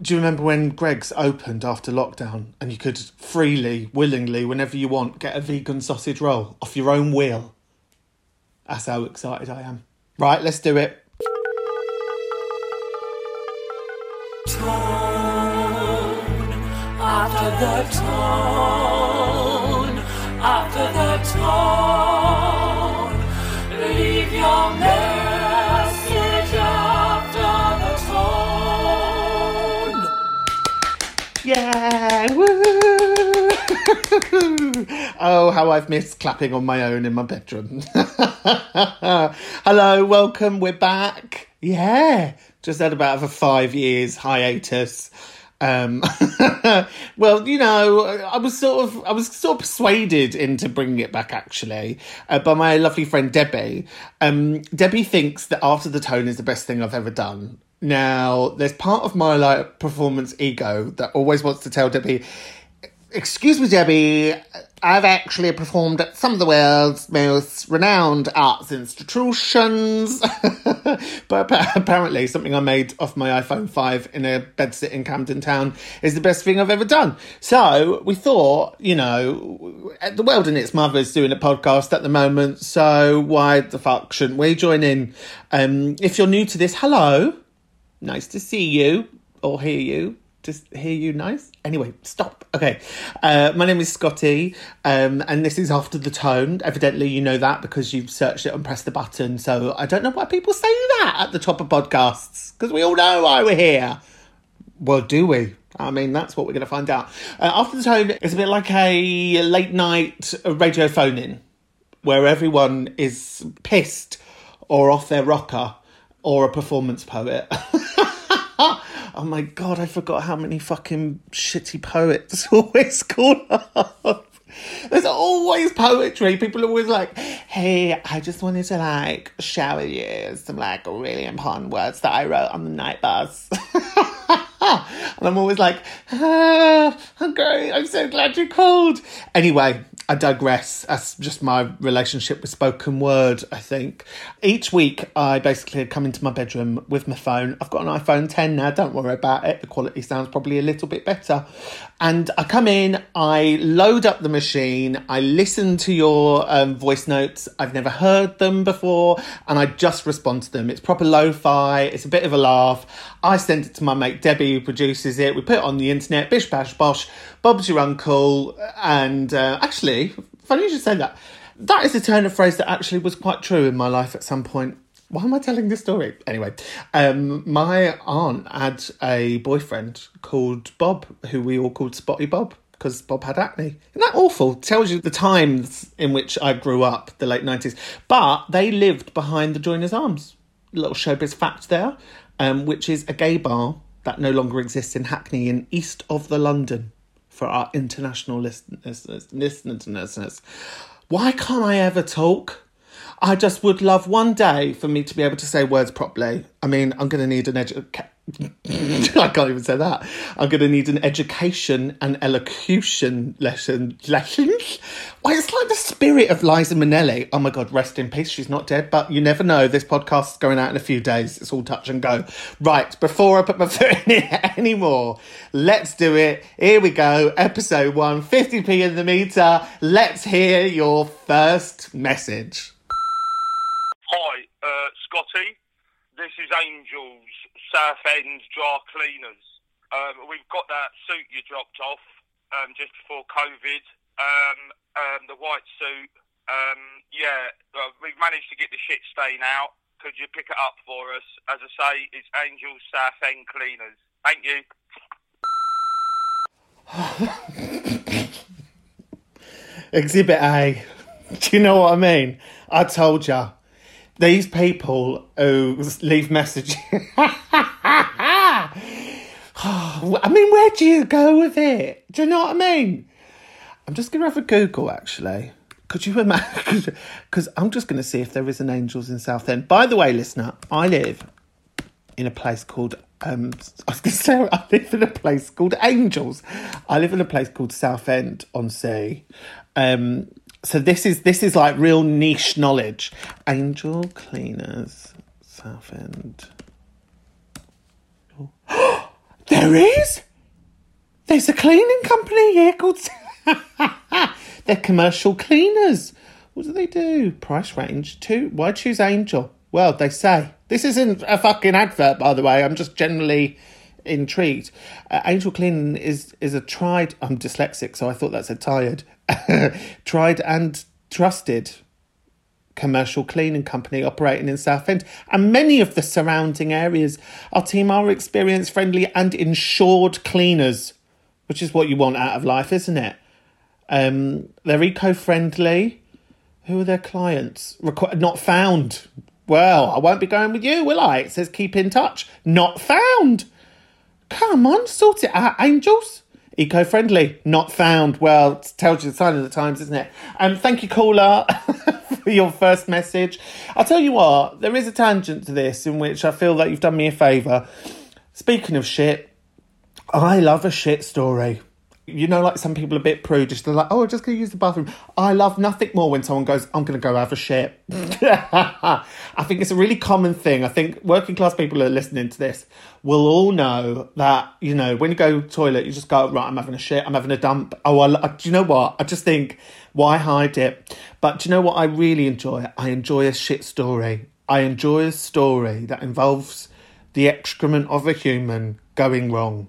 Do you remember when Greggs opened after lockdown and you could freely, willingly, whenever you want, get a vegan sausage roll off your own wheel? That's how excited I am. Right, let's do it. after the tone, Yeah! Oh, how I've missed clapping on my own in my bedroom. Hello, welcome, we're back. Yeah, just had about a five years hiatus. Um, well, you know, I was sort of, I was sort of persuaded into bringing it back actually uh, by my lovely friend Debbie. Um, Debbie thinks that After the Tone is the best thing I've ever done. Now, there's part of my like performance ego that always wants to tell Debbie, excuse me, Debbie, I've actually performed at some of the world's most renowned arts institutions. but apparently, something I made off my iPhone 5 in a bedsit in Camden Town is the best thing I've ever done. So we thought, you know, the world and its mother's doing a podcast at the moment, so why the fuck shouldn't we join in? Um, if you're new to this, hello. Nice to see you or hear you just hear you nice. Anyway, stop. Okay. Uh, my name is Scotty, um, and this is After the Tone. Evidently, you know that because you've searched it and pressed the button. So I don't know why people say that at the top of podcasts because we all know why we're here. Well, do we? I mean, that's what we're going to find out. Uh, After the Tone is a bit like a late night radio phone in where everyone is pissed or off their rocker or a performance poet. oh my god, I forgot how many fucking shitty poets always call up. There's always poetry. People are always like, hey, I just wanted to like shower you some like really important words that I wrote on the night bus. and I'm always like, ah, great, I'm so glad you called. Anyway, I digress. That's just my relationship with spoken word, I think. Each week, I basically come into my bedroom with my phone. I've got an iPhone 10 now, don't worry about it. The quality sounds probably a little bit better. And I come in, I load up the machine, I listen to your um, voice notes. I've never heard them before, and I just respond to them. It's proper lo fi, it's a bit of a laugh. I send it to my mate Debbie, who produces it. We put it on the internet, bish bash bosh. Bob's your uncle. And uh, actually, funny you should say that. That is a turn of phrase that actually was quite true in my life at some point. Why am I telling this story? Anyway, um, my aunt had a boyfriend called Bob, who we all called Spotty Bob because Bob had acne. Isn't that awful? Tells you the times in which I grew up, the late 90s. But they lived behind the Joiners Arms. Little showbiz fact there, um, which is a gay bar that no longer exists in Hackney in east of the London for our international listeners. listeners. Why can't I ever talk? I just would love one day for me to be able to say words properly. I mean, I'm going to need an education. I can't even say that. I'm going to need an education and elocution lesson. Lessons? Why, it's like the spirit of Liza Minnelli, oh my God, rest in peace. She's not dead, but you never know. This podcast is going out in a few days. It's all touch and go. Right, before I put my foot in it anymore, let's do it. Here we go. Episode one, 50p in the meter. Let's hear your first message. Hi, uh, Scotty. This is Angels Southend Dry Cleaners. Um, we've got that suit you dropped off um, just before COVID. Um, um, the white suit. Um, yeah, uh, we've managed to get the shit stain out. Could you pick it up for us? As I say, it's Angels Southend Cleaners. Thank you. Exhibit A. Do you know what I mean? I told you. These people who leave messages. I mean, where do you go with it? Do you know what I mean? I'm just going to have a Google actually. Could you imagine? Because I'm just going to see if there is an Angels in Southend. By the way, listener, I live in a place called. Um, I was going to say I live in a place called Angels. I live in a place called Southend on Sea. Um, so this is this is like real niche knowledge. Angel Cleaners Southend. There is. There's a cleaning company here called. They're commercial cleaners. What do they do? Price range two. Why choose Angel? Well, they say this isn't a fucking advert, by the way. I'm just generally intrigued. Uh, Angel Cleaning is is a tried. I'm dyslexic, so I thought that said tired. tried and trusted commercial cleaning company operating in Southend and many of the surrounding areas. Our team are experience friendly and insured cleaners, which is what you want out of life, isn't it? Um, they're eco friendly. Who are their clients? Requ- not found. Well, I won't be going with you, will I? It says keep in touch. Not found. Come on, sort it out, angels. Eco friendly, not found. Well, tells you the sign of the times, isn't it? Um, thank you, caller, for your first message. I'll tell you what, there is a tangent to this in which I feel that you've done me a favour. Speaking of shit, I love a shit story. You know, like some people are a bit prudish. They're like, oh, I'm just going to use the bathroom. I love nothing more when someone goes, I'm going to go have a shit. I think it's a really common thing. I think working class people who are listening to this will all know that, you know, when you go to toilet, you just go, right, I'm having a shit, I'm having a dump. Oh, I, I, do you know what? I just think, why hide it? But do you know what I really enjoy? I enjoy a shit story. I enjoy a story that involves the excrement of a human going wrong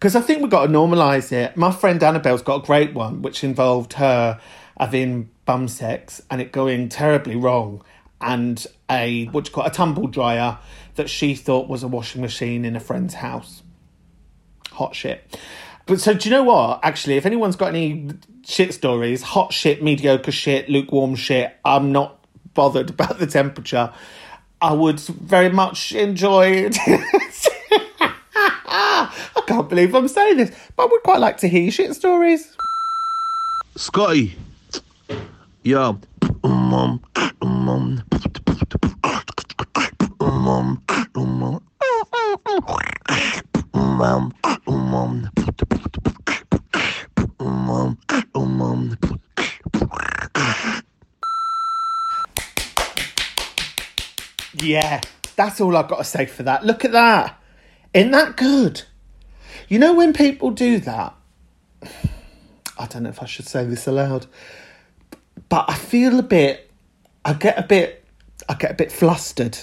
because I think we've got to normalise it. My friend Annabelle's got a great one, which involved her having bum sex and it going terribly wrong, and a what you call a tumble dryer that she thought was a washing machine in a friend's house. Hot shit. But so do you know what? Actually, if anyone's got any shit stories, hot shit, mediocre shit, lukewarm shit, I'm not bothered about the temperature. I would very much enjoy can't believe I'm saying this, but I would quite like to hear your shit stories. Scotty. Yeah. Um, um, Yeah, that's all I've got to say for that. Look at that. Isn't that good? You know when people do that? I don't know if I should say this aloud, but I feel a bit. I get a bit. I get a bit flustered.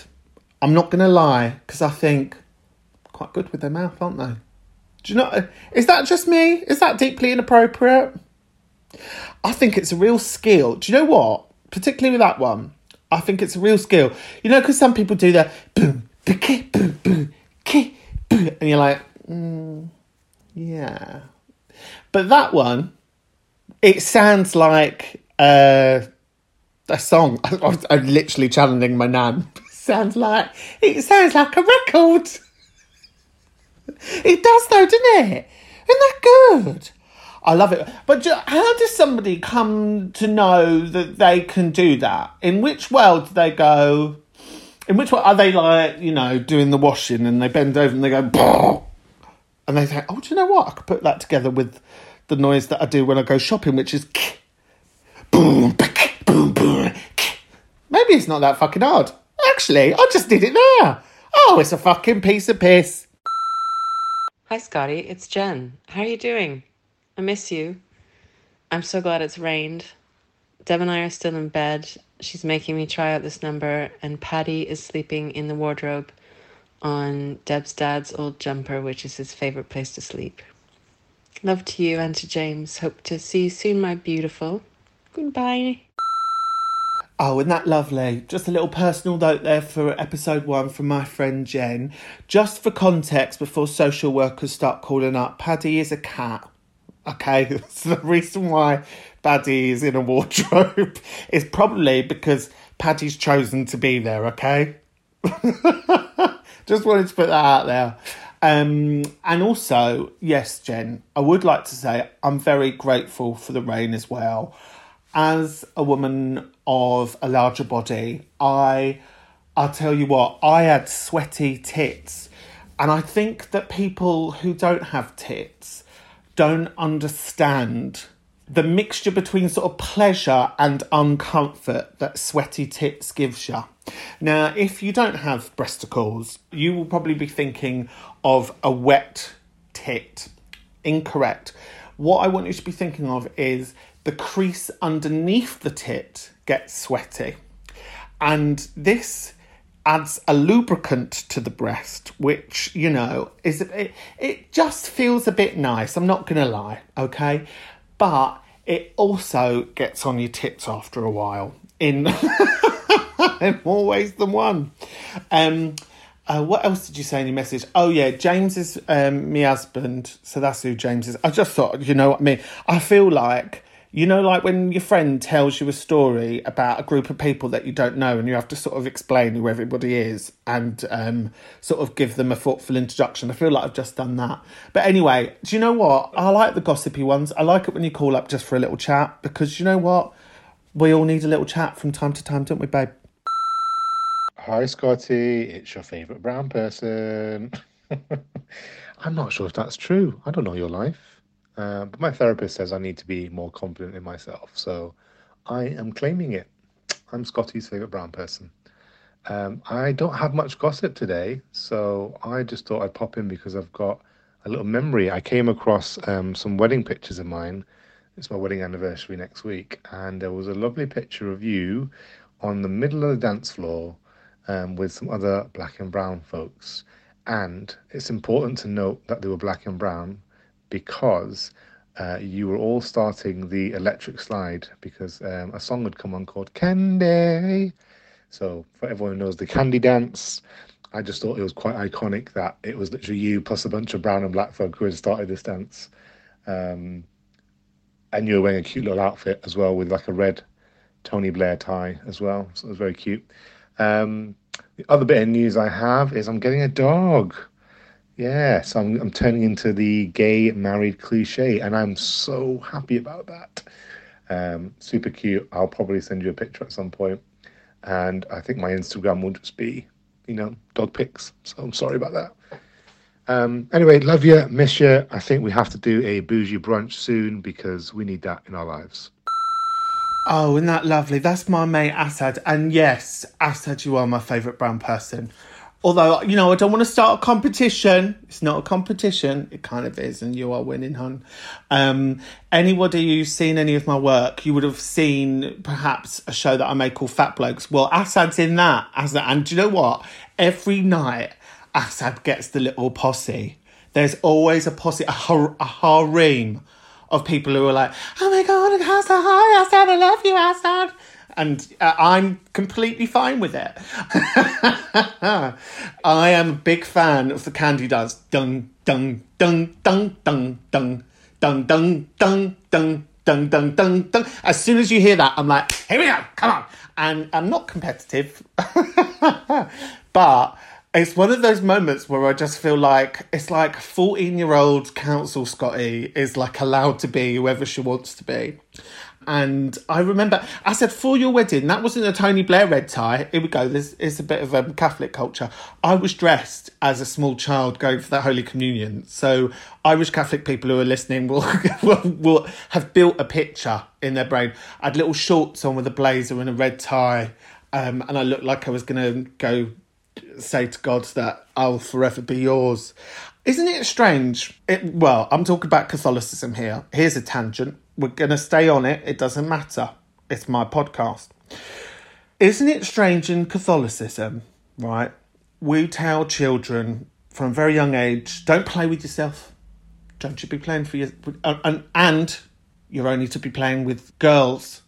I'm not going to lie because I think quite good with their mouth, aren't they? Do you know? Is that just me? Is that deeply inappropriate? I think it's a real skill. Do you know what? Particularly with that one, I think it's a real skill. You know, because some people do that boom, boom, boom, boom, and you're like, mm, yeah. But that one, it sounds like uh, a song. I, I'm literally challenging my nan. sounds like it sounds like a record. It does though, doesn't it? Isn't that good? I love it. But how does somebody come to know that they can do that? In which world do they go? In which world are they like, you know, doing the washing and they bend over and they go! And they think, oh, do you know what? I could put that together with the noise that I do when I go shopping, which is boom, boom, boom. Maybe it's not that fucking hard. Actually, I just did it there. Oh, it's a fucking piece of piss. Hi, Scotty. It's Jen. How are you doing? I miss you. I'm so glad it's rained. Deb and I are still in bed. She's making me try out this number, and Patty is sleeping in the wardrobe on Deb's dad's old jumper, which is his favorite place to sleep. Love to you and to James. Hope to see you soon, my beautiful. Goodbye. Oh, isn't that lovely? Just a little personal note there for episode one from my friend Jen. Just for context, before social workers start calling up, Paddy is a cat. Okay, that's the reason why Paddy is in a wardrobe is probably because Paddy's chosen to be there. Okay, just wanted to put that out there. Um, and also, yes, Jen, I would like to say I'm very grateful for the rain as well. As a woman of a larger body, I, I'll tell you what, I had sweaty tits, and I think that people who don't have tits don't understand the mixture between sort of pleasure and uncomfort that sweaty tits gives you. Now, if you don't have breasticles, you will probably be thinking of a wet tit. Incorrect. What I want you to be thinking of is the crease underneath the tit gets sweaty. And this adds a lubricant to the breast, which, you know, is it, it just feels a bit nice. I'm not going to lie, okay? But it also gets on your tits after a while in, in more ways than one. Um, uh, what else did you say in your message? Oh yeah, James is um, my husband, so that's who James is. I just thought, you know what I mean. I feel like you know, like when your friend tells you a story about a group of people that you don't know, and you have to sort of explain who everybody is and um, sort of give them a thoughtful introduction. I feel like I've just done that. But anyway, do you know what? I like the gossipy ones. I like it when you call up just for a little chat because you know what? We all need a little chat from time to time, don't we, babe? Hi, Scotty. It's your favourite brown person. I'm not sure if that's true. I don't know your life. Uh, but my therapist says I need to be more confident in myself. So I am claiming it. I'm Scotty's favourite brown person. Um, I don't have much gossip today. So I just thought I'd pop in because I've got a little memory. I came across um, some wedding pictures of mine. It's my wedding anniversary next week. And there was a lovely picture of you on the middle of the dance floor um, with some other black and brown folks. And it's important to note that they were black and brown because uh, you were all starting the electric slide because um, a song had come on called Candy. So, for everyone who knows the Candy Dance, I just thought it was quite iconic that it was literally you plus a bunch of brown and black folk who had started this dance. Um, and you were wearing a cute little outfit as well with like a red Tony Blair tie as well. So it was very cute. Um, the other bit of news I have is I'm getting a dog. Yes, I'm, I'm turning into the gay married cliche, and I'm so happy about that. Um, super cute. I'll probably send you a picture at some point, and I think my Instagram will just be, you know, dog pics. So I'm sorry about that. Um, anyway, love you, miss you. I think we have to do a bougie brunch soon because we need that in our lives. Oh, isn't that lovely? That's my mate Assad. And yes, Assad, you are my favourite brown person. Although, you know, I don't want to start a competition. It's not a competition. It kind of is, and you are winning, hon. Um, anybody who's seen any of my work, you would have seen perhaps a show that I make called Fat Blokes. Well, Assad's in that. Assad, and do you know what? Every night, Assad gets the little posse. There's always a posse, a, har- a harem of people who are like, oh my god, Assad, hi, Assad, I love you, Assad and uh, I'm completely fine with it. I am a big fan of the candy dance. Dung, dung, dung, dung, dung, dung, dung, dung, dung, dung, dung, dung, dung, dung. As soon as you hear that, I'm like, here we go, come on. And I'm not competitive, but it's one of those moments where I just feel like it's like 14 year old council Scotty is like allowed to be whoever she wants to be. And I remember I said for your wedding, that wasn't a Tony Blair red tie. Here we go. This is a bit of um, Catholic culture. I was dressed as a small child going for the Holy Communion. So Irish Catholic people who are listening will, will, will have built a picture in their brain. I had little shorts on with a blazer and a red tie um, and I looked like I was going to go say to God that I'll forever be yours. Isn't it strange? It, well, I'm talking about Catholicism here. Here's a tangent. We're going to stay on it. It doesn't matter. It's my podcast. Isn't it strange in Catholicism, right? We tell children from a very young age don't play with yourself. Don't you be playing for your. And, and you're only to be playing with girls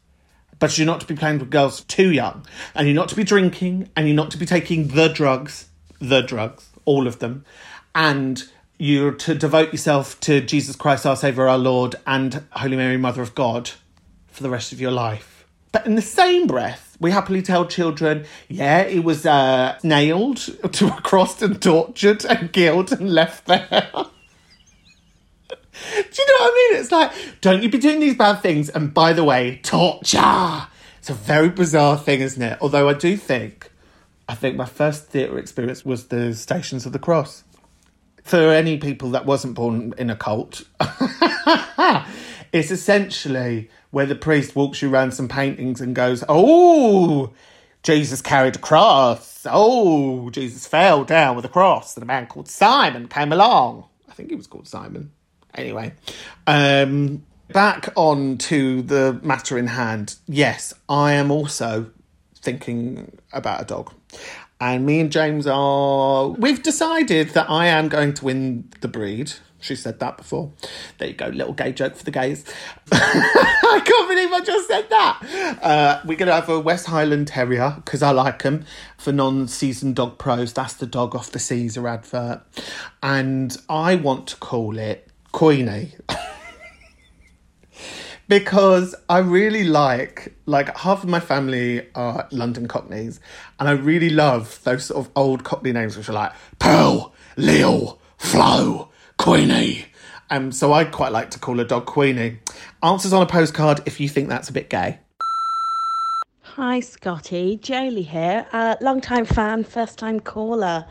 but you're not to be playing with girls too young, and you're not to be drinking, and you're not to be taking the drugs, the drugs, all of them, and you're to devote yourself to Jesus Christ, our Saviour, our Lord, and Holy Mary, Mother of God, for the rest of your life. But in the same breath, we happily tell children, yeah, it was uh, nailed to a cross and tortured and killed and left there. Do you know what I mean? It's like, don't you be doing these bad things. And by the way, torture. It's a very bizarre thing, isn't it? Although I do think, I think my first theatre experience was the Stations of the Cross. For any people that wasn't born in a cult, it's essentially where the priest walks you around some paintings and goes, Oh, Jesus carried a cross. Oh, Jesus fell down with a cross. And a man called Simon came along. I think he was called Simon. Anyway, um, back on to the matter in hand. Yes, I am also thinking about a dog. And me and James are. We've decided that I am going to win the breed. She said that before. There you go, little gay joke for the gays. I can't believe I just said that. Uh, we're going to have a West Highland Terrier because I like them for non seasoned dog pros. That's the dog off the Cesar advert. And I want to call it Queenie. because I really like like half of my family are London Cockneys, and I really love those sort of old Cockney names which are like Pearl, Leo, Flo, Queenie. Um, so I quite like to call a dog Queenie. Answers on a postcard if you think that's a bit gay. Hi, Scotty. Jolie here. Uh, long time fan, first time caller.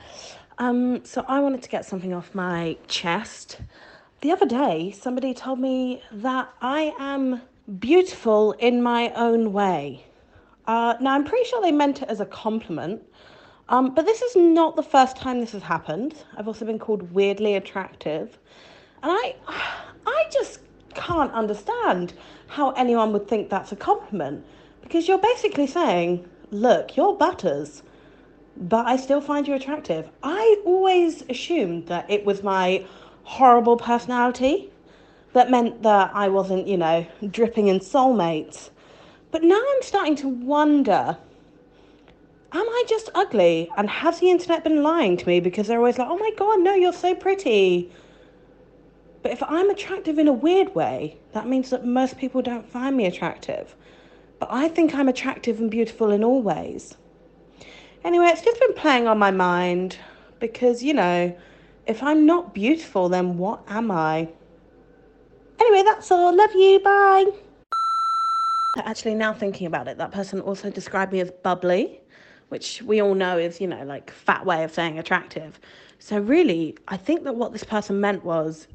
Um, so I wanted to get something off my chest. The other day, somebody told me that I am beautiful in my own way. Uh, now, I'm pretty sure they meant it as a compliment, um, but this is not the first time this has happened. I've also been called weirdly attractive, and I, I just can't understand how anyone would think that's a compliment because you're basically saying, "Look, you're butters." But I still find you attractive. I always assumed that it was my horrible personality that meant that I wasn't, you know, dripping in soulmates. But now I'm starting to wonder am I just ugly? And has the internet been lying to me because they're always like, oh my god, no, you're so pretty. But if I'm attractive in a weird way, that means that most people don't find me attractive. But I think I'm attractive and beautiful in all ways. Anyway, it's just been playing on my mind because, you know, if I'm not beautiful, then what am I? Anyway, that's all. Love you. Bye. Actually, now thinking about it, that person also described me as bubbly, which we all know is, you know, like fat way of saying attractive. So really, I think that what this person meant was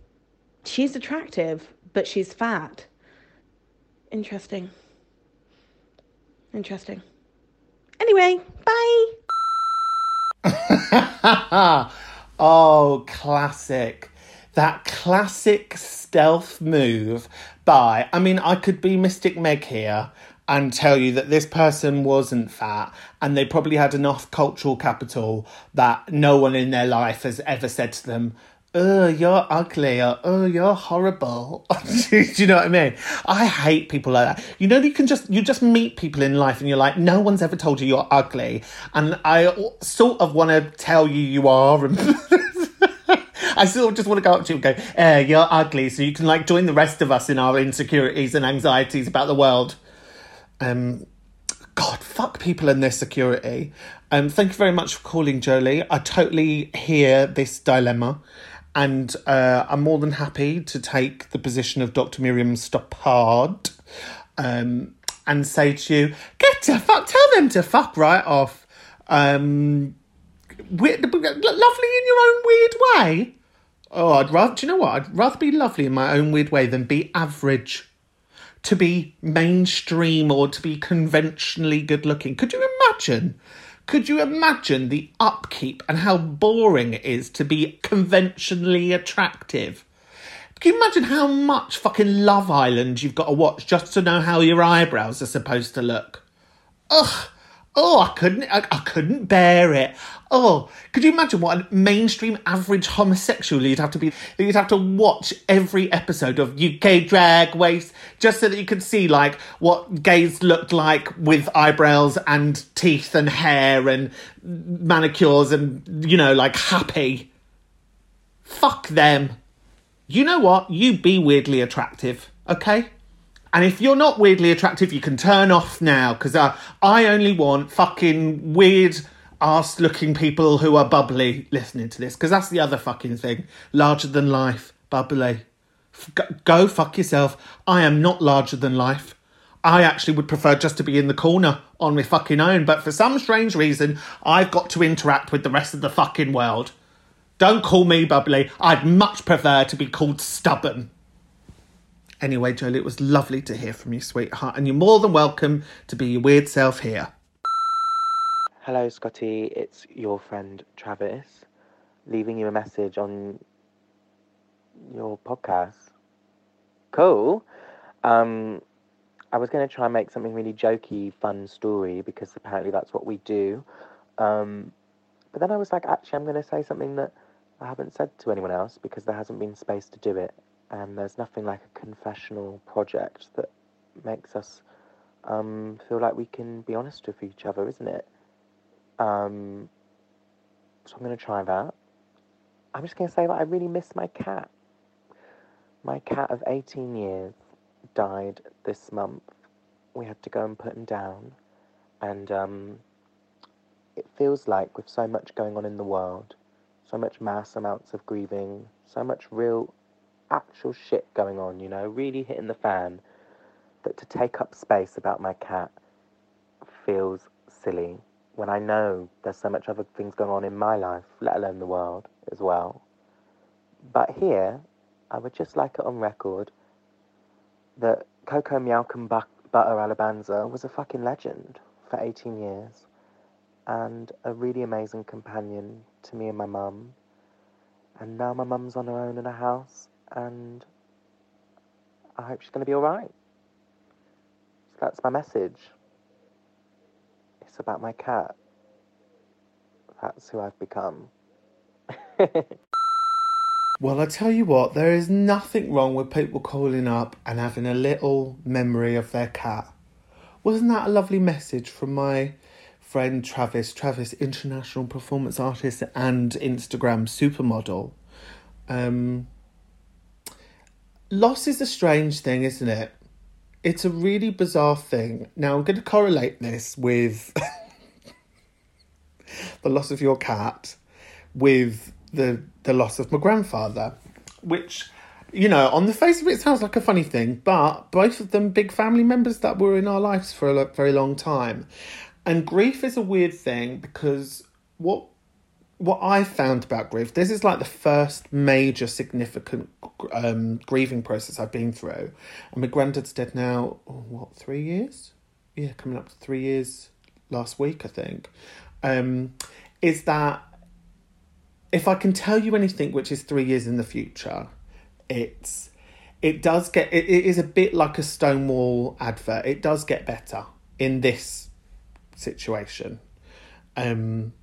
she's attractive, but she's fat. Interesting. Interesting. Anyway, bye. Oh, classic. That classic stealth move by, I mean, I could be Mystic Meg here and tell you that this person wasn't fat and they probably had enough cultural capital that no one in their life has ever said to them, oh, you're ugly, or oh, you're horrible. Do you know what I mean? I hate people like that. You know, you can just, you just meet people in life and you're like, no one's ever told you you're ugly. And I sort of want to tell you you are. I of just want to go up to you and go, eh, you're ugly. So you can like join the rest of us in our insecurities and anxieties about the world. Um, God, fuck people and their security. Um, thank you very much for calling, Jolie. I totally hear this dilemma and uh, I'm more than happy to take the position of Dr. Miriam Stoppard um, and say to you, get to fuck, tell them to fuck right off. Um, weird, lovely in your own weird way. Oh, I'd rather, do you know what? I'd rather be lovely in my own weird way than be average. To be mainstream or to be conventionally good looking. Could you imagine? Could you imagine the upkeep and how boring it is to be conventionally attractive? Can you imagine how much fucking Love Island you've got to watch just to know how your eyebrows are supposed to look? Ugh. Oh, I couldn't, I, I couldn't bear it. Oh, could you imagine what a mainstream average homosexual you'd have to be? You'd have to watch every episode of UK Drag Race just so that you could see like what gays looked like with eyebrows and teeth and hair and manicures and you know like happy. Fuck them. You know what? You be weirdly attractive, okay? And if you're not weirdly attractive, you can turn off now because uh, I only want fucking weird ass looking people who are bubbly listening to this because that's the other fucking thing. Larger than life, bubbly. Go fuck yourself. I am not larger than life. I actually would prefer just to be in the corner on my fucking own, but for some strange reason, I've got to interact with the rest of the fucking world. Don't call me bubbly. I'd much prefer to be called stubborn. Anyway, Jolie, it was lovely to hear from you, sweetheart, and you're more than welcome to be your weird self here. Hello, Scotty. It's your friend Travis, leaving you a message on your podcast. Cool. Um, I was going to try and make something really jokey, fun story because apparently that's what we do. Um, but then I was like, actually, I'm going to say something that I haven't said to anyone else because there hasn't been space to do it. And there's nothing like a confessional project that makes us um, feel like we can be honest with each other, isn't it? Um, so I'm going to try that. I'm just going to say that I really miss my cat. My cat of 18 years died this month. We had to go and put him down. And um, it feels like, with so much going on in the world, so much mass amounts of grieving, so much real, actual shit going on, you know, really hitting the fan, that to take up space about my cat feels silly when I know there's so much other things going on in my life, let alone the world as well. But here, I would just like it on record that Coco Meowcom Butter Alabanza was a fucking legend for 18 years and a really amazing companion to me and my mum. And now my mum's on her own in a house, and I hope she's going to be alright. So that's my message. It's about my cat. That's who I've become. Well, I tell you what, there is nothing wrong with people calling up and having a little memory of their cat. Wasn't that a lovely message from my friend Travis? Travis, international performance artist and Instagram supermodel. Um, loss is a strange thing, isn't it? It's a really bizarre thing. Now, I'm going to correlate this with the loss of your cat with the the loss of my grandfather, which you know on the face of it sounds like a funny thing, but both of them big family members that were in our lives for a very long time, and grief is a weird thing because what what I found about grief, this is like the first major significant um, grieving process I've been through. And my granddad's dead now, oh, what, three years? Yeah, coming up to three years last week, I think. Um, is that if I can tell you anything which is three years in the future, it's it does get it, it is a bit like a Stonewall advert. It does get better in this situation. Um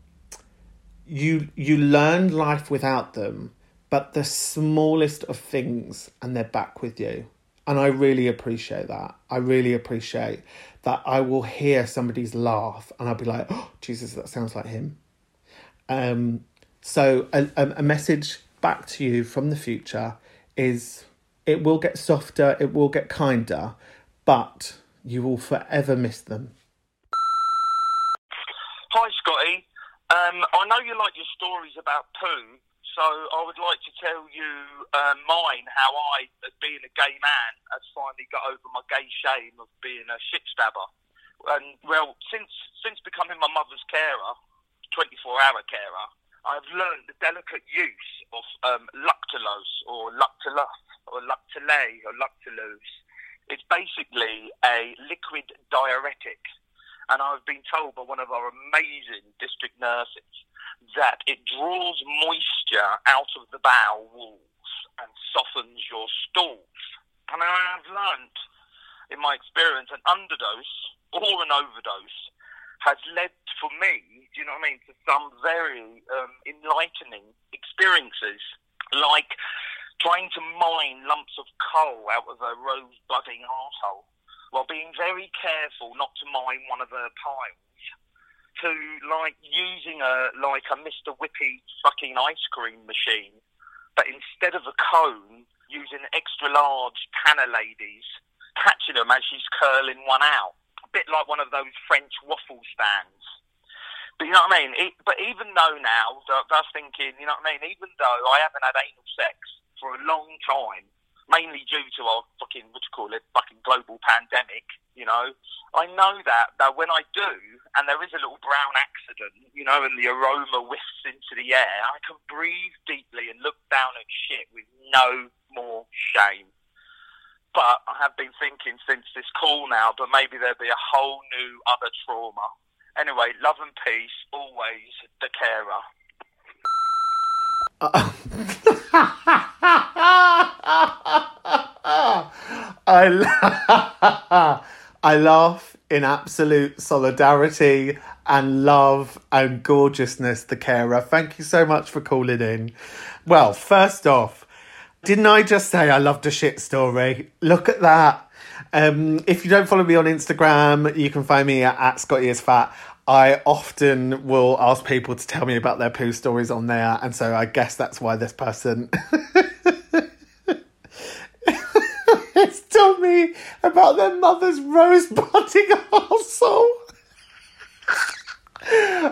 you you learn life without them, but the smallest of things and they're back with you. And I really appreciate that. I really appreciate that I will hear somebody's laugh and I'll be like, oh, Jesus, that sounds like him. Um, so a, a, a message back to you from the future is it will get softer, it will get kinder, but you will forever miss them. Hi, Scotty. Um, I know you like your stories about poo, so I would like to tell you uh, mine how I, as being a gay man, has finally got over my gay shame of being a shit stabber. And well, since since becoming my mother's carer, 24-hour carer, I've learned the delicate use of um, lactulose or lactulose or lactulase or lactulose. It's basically a liquid diuretic and I've been told by one of our amazing district nurses that it draws moisture out of the bowel walls and softens your stools. And I have learnt in my experience an underdose or an overdose has led for me, do you know what I mean, to some very um, enlightening experiences, like trying to mine lumps of coal out of a rose budding arsehole while being very careful not to mine one of her piles. To like using a like a Mr. Whippy fucking ice cream machine, but instead of a cone, using extra large Tena Ladies, catching them as she's curling one out. A bit like one of those French waffle stands. But you know what I mean? It, but even though now, I was thinking, you know what I mean? Even though I haven't had anal sex for a long time, mainly due to our fucking, what you call it, fucking global pandemic, you know, I know that, that when I do, and there is a little brown accident, you know, and the aroma whiffs into the air, I can breathe deeply and look down at shit with no more shame. But I have been thinking since this call now, but maybe there'll be a whole new other trauma. Anyway, love and peace, always the carer. I, la- I laugh in absolute solidarity and love and gorgeousness, the carer. Thank you so much for calling in. Well, first off, didn't I just say I loved a shit story? Look at that. Um, if you don't follow me on Instagram, you can find me at, at Scotty is Fat. I often will ask people to tell me about their poo stories on there, and so I guess that's why this person has told me about their mother's rose budding arsehole.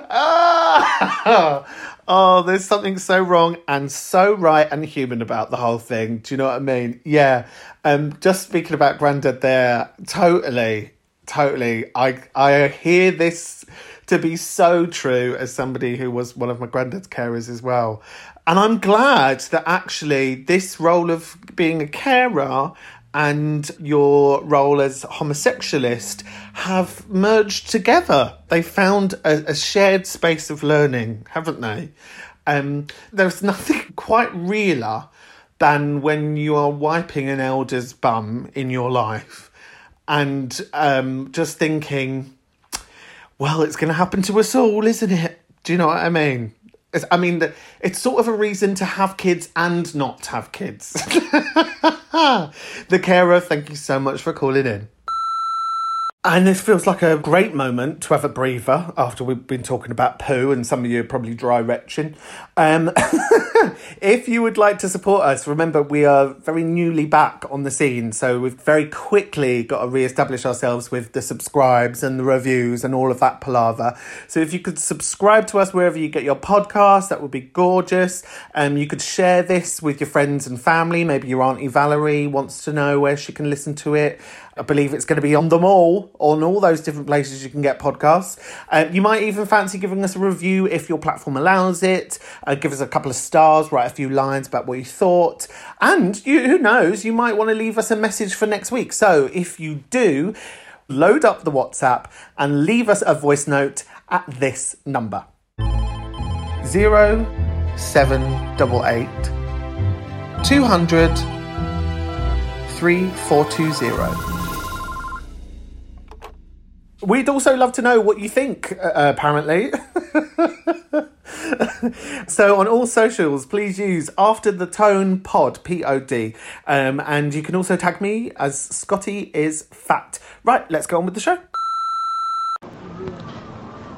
ah, oh, there's something so wrong and so right and human about the whole thing. Do you know what I mean? Yeah. Um, just speaking about Grandad there, totally, totally. I I hear this to be so true as somebody who was one of my granddad's carers as well. And I'm glad that actually this role of being a carer and your role as homosexualist have merged together. They found a, a shared space of learning, haven't they? Um, there's nothing quite realer than when you are wiping an elder's bum in your life and um, just thinking, well, it's going to happen to us all, isn't it? Do you know what I mean? It's, I mean, it's sort of a reason to have kids and not have kids. the carer, thank you so much for calling in. And this feels like a great moment to have a breather after we've been talking about poo and some of you are probably dry retching. Um, if you would like to support us, remember we are very newly back on the scene, so we've very quickly got to re-establish ourselves with the subscribes and the reviews and all of that palaver. So if you could subscribe to us wherever you get your podcast, that would be gorgeous. Um, you could share this with your friends and family. Maybe your auntie Valerie wants to know where she can listen to it. I believe it's going to be on them all, on all those different places you can get podcasts. Uh, you might even fancy giving us a review if your platform allows it. Uh, give us a couple of stars, write a few lines about what you thought. And you, who knows, you might want to leave us a message for next week. So if you do, load up the WhatsApp and leave us a voice note at this number. Zero seven double eight two hundred three four two zero. We'd also love to know what you think, uh, apparently. so on all socials, please use After the Tone Pod, P O D. Um, and you can also tag me as Scotty is fat. Right, let's go on with the show.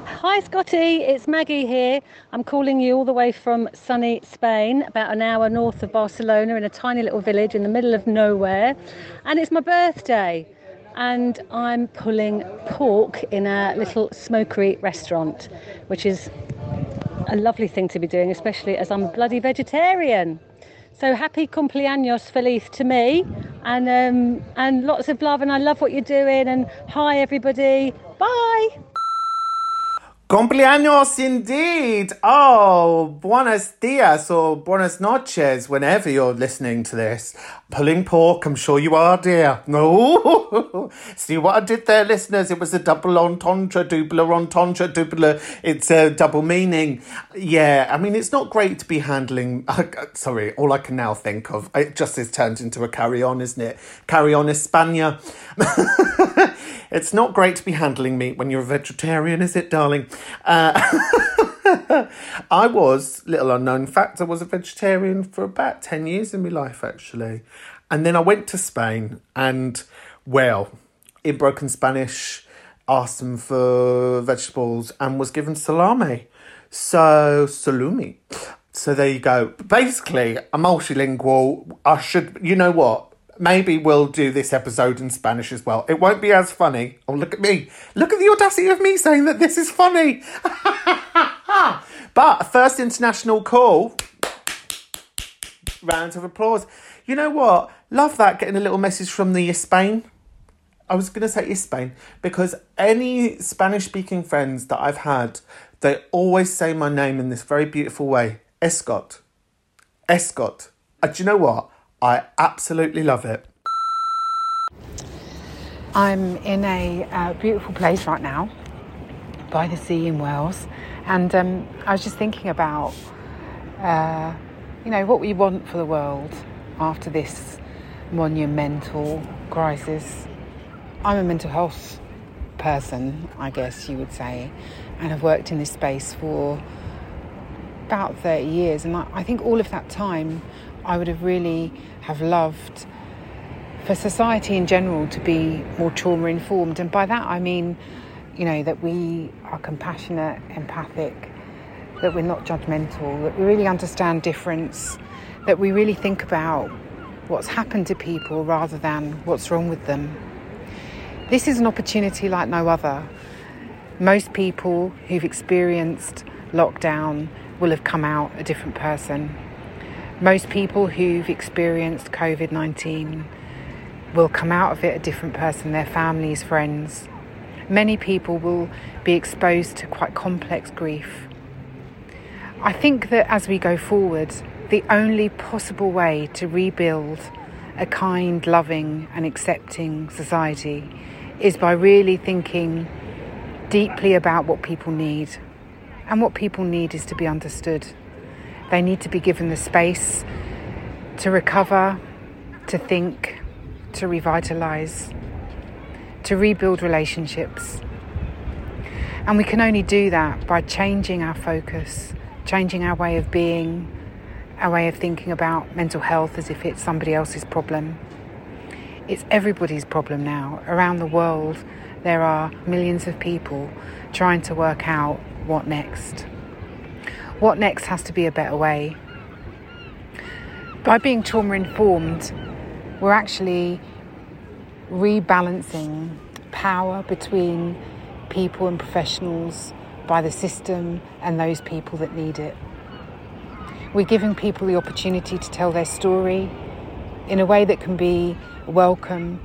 Hi Scotty, it's Maggie here. I'm calling you all the way from sunny Spain, about an hour north of Barcelona in a tiny little village in the middle of nowhere. And it's my birthday. And I'm pulling pork in a little smokery restaurant, which is a lovely thing to be doing, especially as I'm a bloody vegetarian. So happy cumpleaños feliz to me, and um, and lots of love, and I love what you're doing. And hi everybody, bye. Cumpleaños indeed. Oh, buenos dias or buenas noches whenever you're listening to this. Pulling pork, I'm sure you are, dear. No. See what I did there, listeners? It was a double entendre, double entendre, double. It's a double meaning. Yeah, I mean, it's not great to be handling. sorry, all I can now think of, it just is turned into a carry on, isn't it? Carry on España. it's not great to be handling meat when you're a vegetarian, is it, darling? Uh, I was, little unknown fact, I was a vegetarian for about 10 years in my life, actually. And then I went to Spain and, well, in broken Spanish, asked them for vegetables and was given salami. So, salumi. So there you go. Basically, a multilingual. I should, you know what? Maybe we'll do this episode in Spanish as well. It won't be as funny. Oh, look at me. Look at the audacity of me saying that this is funny. but first international call. Round of applause. You know what? Love that getting a little message from the Spain. I was going to say Spain because any Spanish speaking friends that I've had, they always say my name in this very beautiful way Escot. Escot. And do you know what? I absolutely love it. I'm in a uh, beautiful place right now by the sea in Wales, and um, I was just thinking about, uh, you know, what we want for the world after this monumental crisis. I'm a mental health person, I guess you would say, and I've worked in this space for about 30 years, and I, I think all of that time I would have really have loved for society in general to be more trauma informed. And by that I mean, you know, that we are compassionate, empathic, that we're not judgmental, that we really understand difference, that we really think about what's happened to people rather than what's wrong with them. This is an opportunity like no other. Most people who've experienced lockdown will have come out a different person. Most people who've experienced COVID 19 will come out of it a different person, their families, friends. Many people will be exposed to quite complex grief. I think that as we go forward, the only possible way to rebuild a kind, loving, and accepting society is by really thinking deeply about what people need. And what people need is to be understood. They need to be given the space to recover, to think, to revitalize, to rebuild relationships. And we can only do that by changing our focus, changing our way of being, our way of thinking about mental health as if it's somebody else's problem. It's everybody's problem now. Around the world, there are millions of people trying to work out what next. What next has to be a better way. By being trauma informed, we're actually rebalancing power between people and professionals by the system and those people that need it. We're giving people the opportunity to tell their story in a way that can be welcome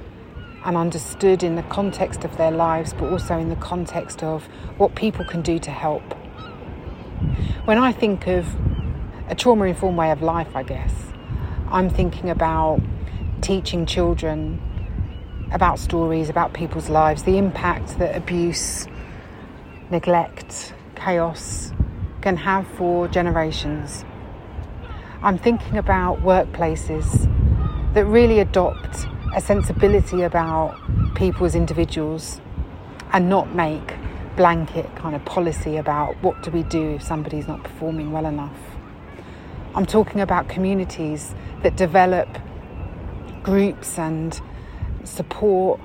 and understood in the context of their lives, but also in the context of what people can do to help. When I think of a trauma informed way of life, I guess, I'm thinking about teaching children about stories, about people's lives, the impact that abuse, neglect, chaos can have for generations. I'm thinking about workplaces that really adopt a sensibility about people as individuals and not make blanket kind of policy about what do we do if somebody's not performing well enough. I'm talking about communities that develop groups and support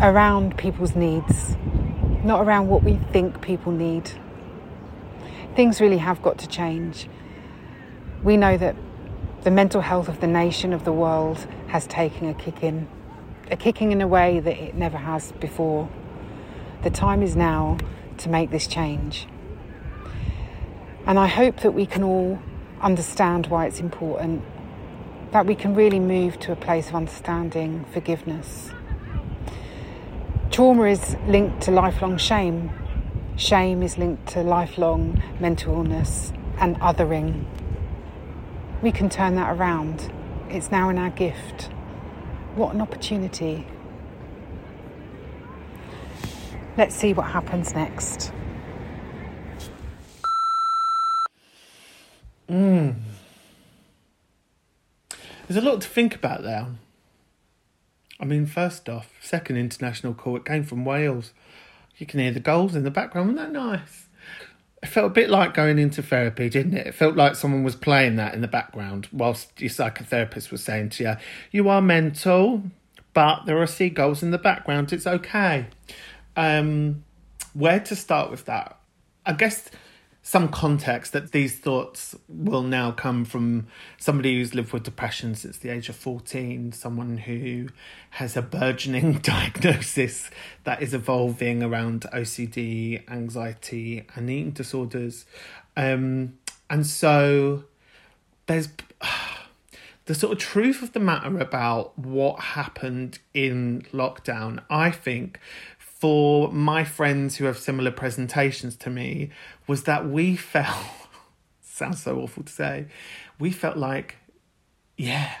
around people's needs, not around what we think people need. Things really have got to change. We know that the mental health of the nation, of the world, has taken a kick in, a kicking in a way that it never has before. The time is now to make this change. And I hope that we can all understand why it's important, that we can really move to a place of understanding, forgiveness. Trauma is linked to lifelong shame. Shame is linked to lifelong mental illness and othering. We can turn that around. It's now in our gift. What an opportunity. Let's see what happens next. Mm. There's a lot to think about there. I mean, first off, second international call, it came from Wales. You can hear the goals in the background. Wasn't that nice? It felt a bit like going into therapy, didn't it? It felt like someone was playing that in the background whilst your psychotherapist was saying to you, You are mental, but there are seagulls in the background. It's okay. Um, where to start with that? I guess some context that these thoughts will now come from somebody who's lived with depression since the age of 14, someone who has a burgeoning diagnosis that is evolving around OCD, anxiety, and eating disorders. Um, and so there's the sort of truth of the matter about what happened in lockdown, I think, for my friends who have similar presentations to me was that we felt sounds so awful to say we felt like yeah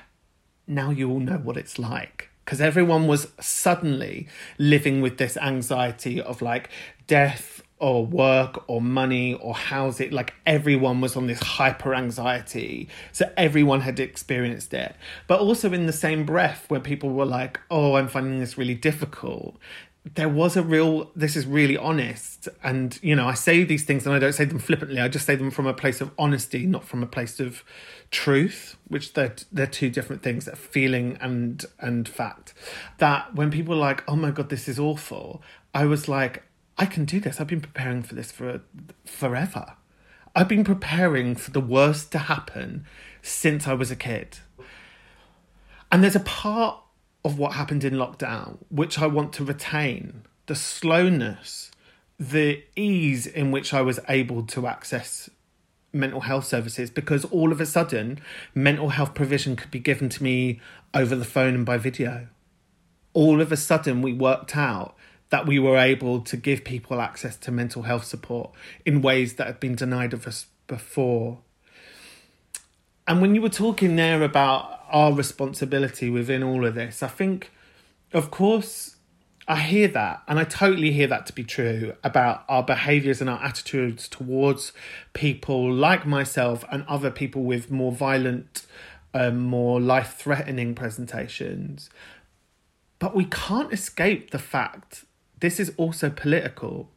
now you all know what it's like. Because everyone was suddenly living with this anxiety of like death or work or money or housing like everyone was on this hyper anxiety. So everyone had experienced it. But also in the same breath where people were like oh i'm finding this really difficult there was a real this is really honest and you know i say these things and i don't say them flippantly i just say them from a place of honesty not from a place of truth which they're they're two different things feeling and and fact. That when people are like oh my god this is awful i was like i can do this. I've been preparing for this for forever. I've been preparing for the worst to happen since i was a kid. And there's a part of what happened in lockdown, which I want to retain the slowness, the ease in which I was able to access mental health services because all of a sudden mental health provision could be given to me over the phone and by video. All of a sudden, we worked out that we were able to give people access to mental health support in ways that had been denied of us before. And when you were talking there about our responsibility within all of this. I think, of course, I hear that, and I totally hear that to be true about our behaviors and our attitudes towards people like myself and other people with more violent, um, more life threatening presentations. But we can't escape the fact this is also political.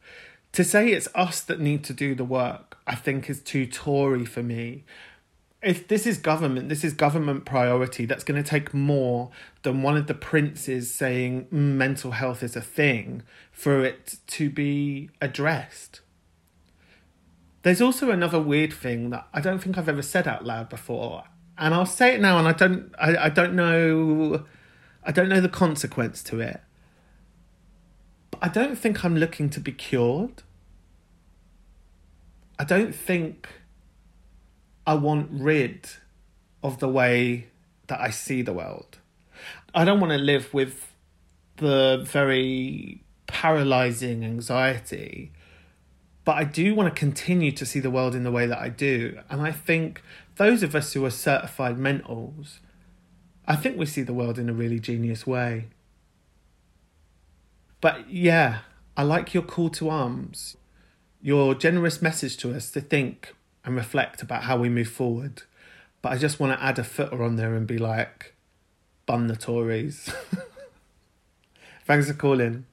To say it's us that need to do the work, I think, is too Tory for me if this is government, this is government priority. That's going to take more than one of the princes saying mm, mental health is a thing for it to be addressed. There's also another weird thing that I don't think I've ever said out loud before, and I'll say it now, and I don't, I, I don't know, I don't know the consequence to it. But I don't think I'm looking to be cured. I don't think I want rid of the way that I see the world. I don't want to live with the very paralyzing anxiety, but I do want to continue to see the world in the way that I do. And I think those of us who are certified mentals, I think we see the world in a really genius way. But yeah, I like your call to arms, your generous message to us to think and reflect about how we move forward. But I just want to add a footer on there and be like, bun the Tories. Thanks for calling.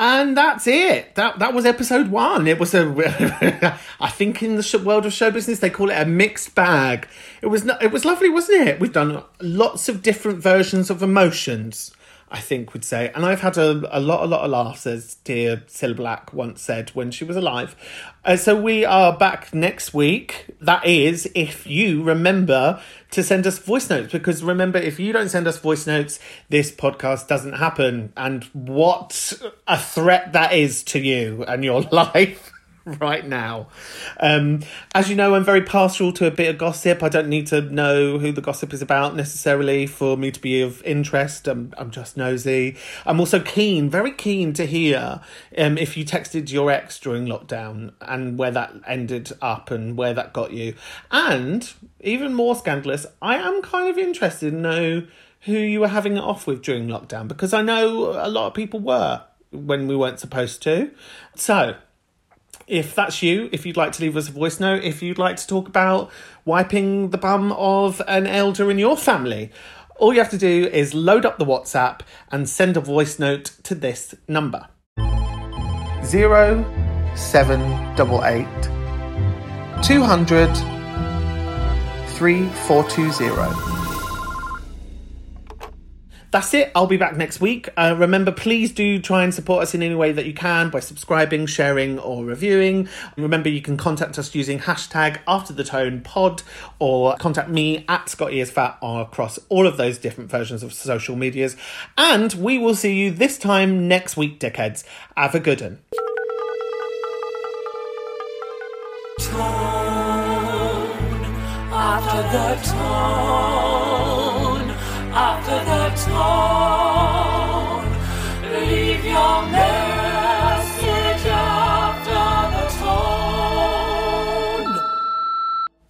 And that's it. That that was episode one. It was a, I think in the world of show business they call it a mixed bag. It was it was lovely, wasn't it? We've done lots of different versions of emotions. I think would say. And I've had a, a lot, a lot of laughs, as dear Cilla Black once said when she was alive. Uh, so we are back next week. That is, if you remember to send us voice notes, because remember, if you don't send us voice notes, this podcast doesn't happen. And what a threat that is to you and your life. right now. Um, as you know, I'm very partial to a bit of gossip. I don't need to know who the gossip is about necessarily for me to be of interest. I'm, I'm just nosy. I'm also keen, very keen to hear um, if you texted your ex during lockdown and where that ended up and where that got you. And even more scandalous, I am kind of interested to know who you were having it off with during lockdown because I know a lot of people were when we weren't supposed to. So, if that's you, if you'd like to leave us a voice note, if you'd like to talk about wiping the bum of an elder in your family, all you have to do is load up the WhatsApp and send a voice note to this number. Zero seven double eight two hundred three four two zero. That's it. I'll be back next week. Uh, remember, please do try and support us in any way that you can by subscribing, sharing, or reviewing. Remember, you can contact us using hashtag after the tone pod or contact me at is fat across all of those different versions of social medias. And we will see you this time next week, dickheads. Have a good one. After the tone after the tone. Leave your message after the tone.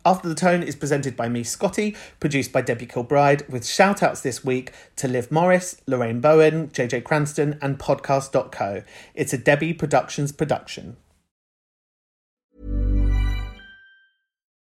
After the Tone is presented by me, Scottee, produced by Debbie Kilbride, with shout outs this week to Liv Morris, Lorraine Bowen, JJ Cranston, and Podcast.co. It's a Debbie Productions production.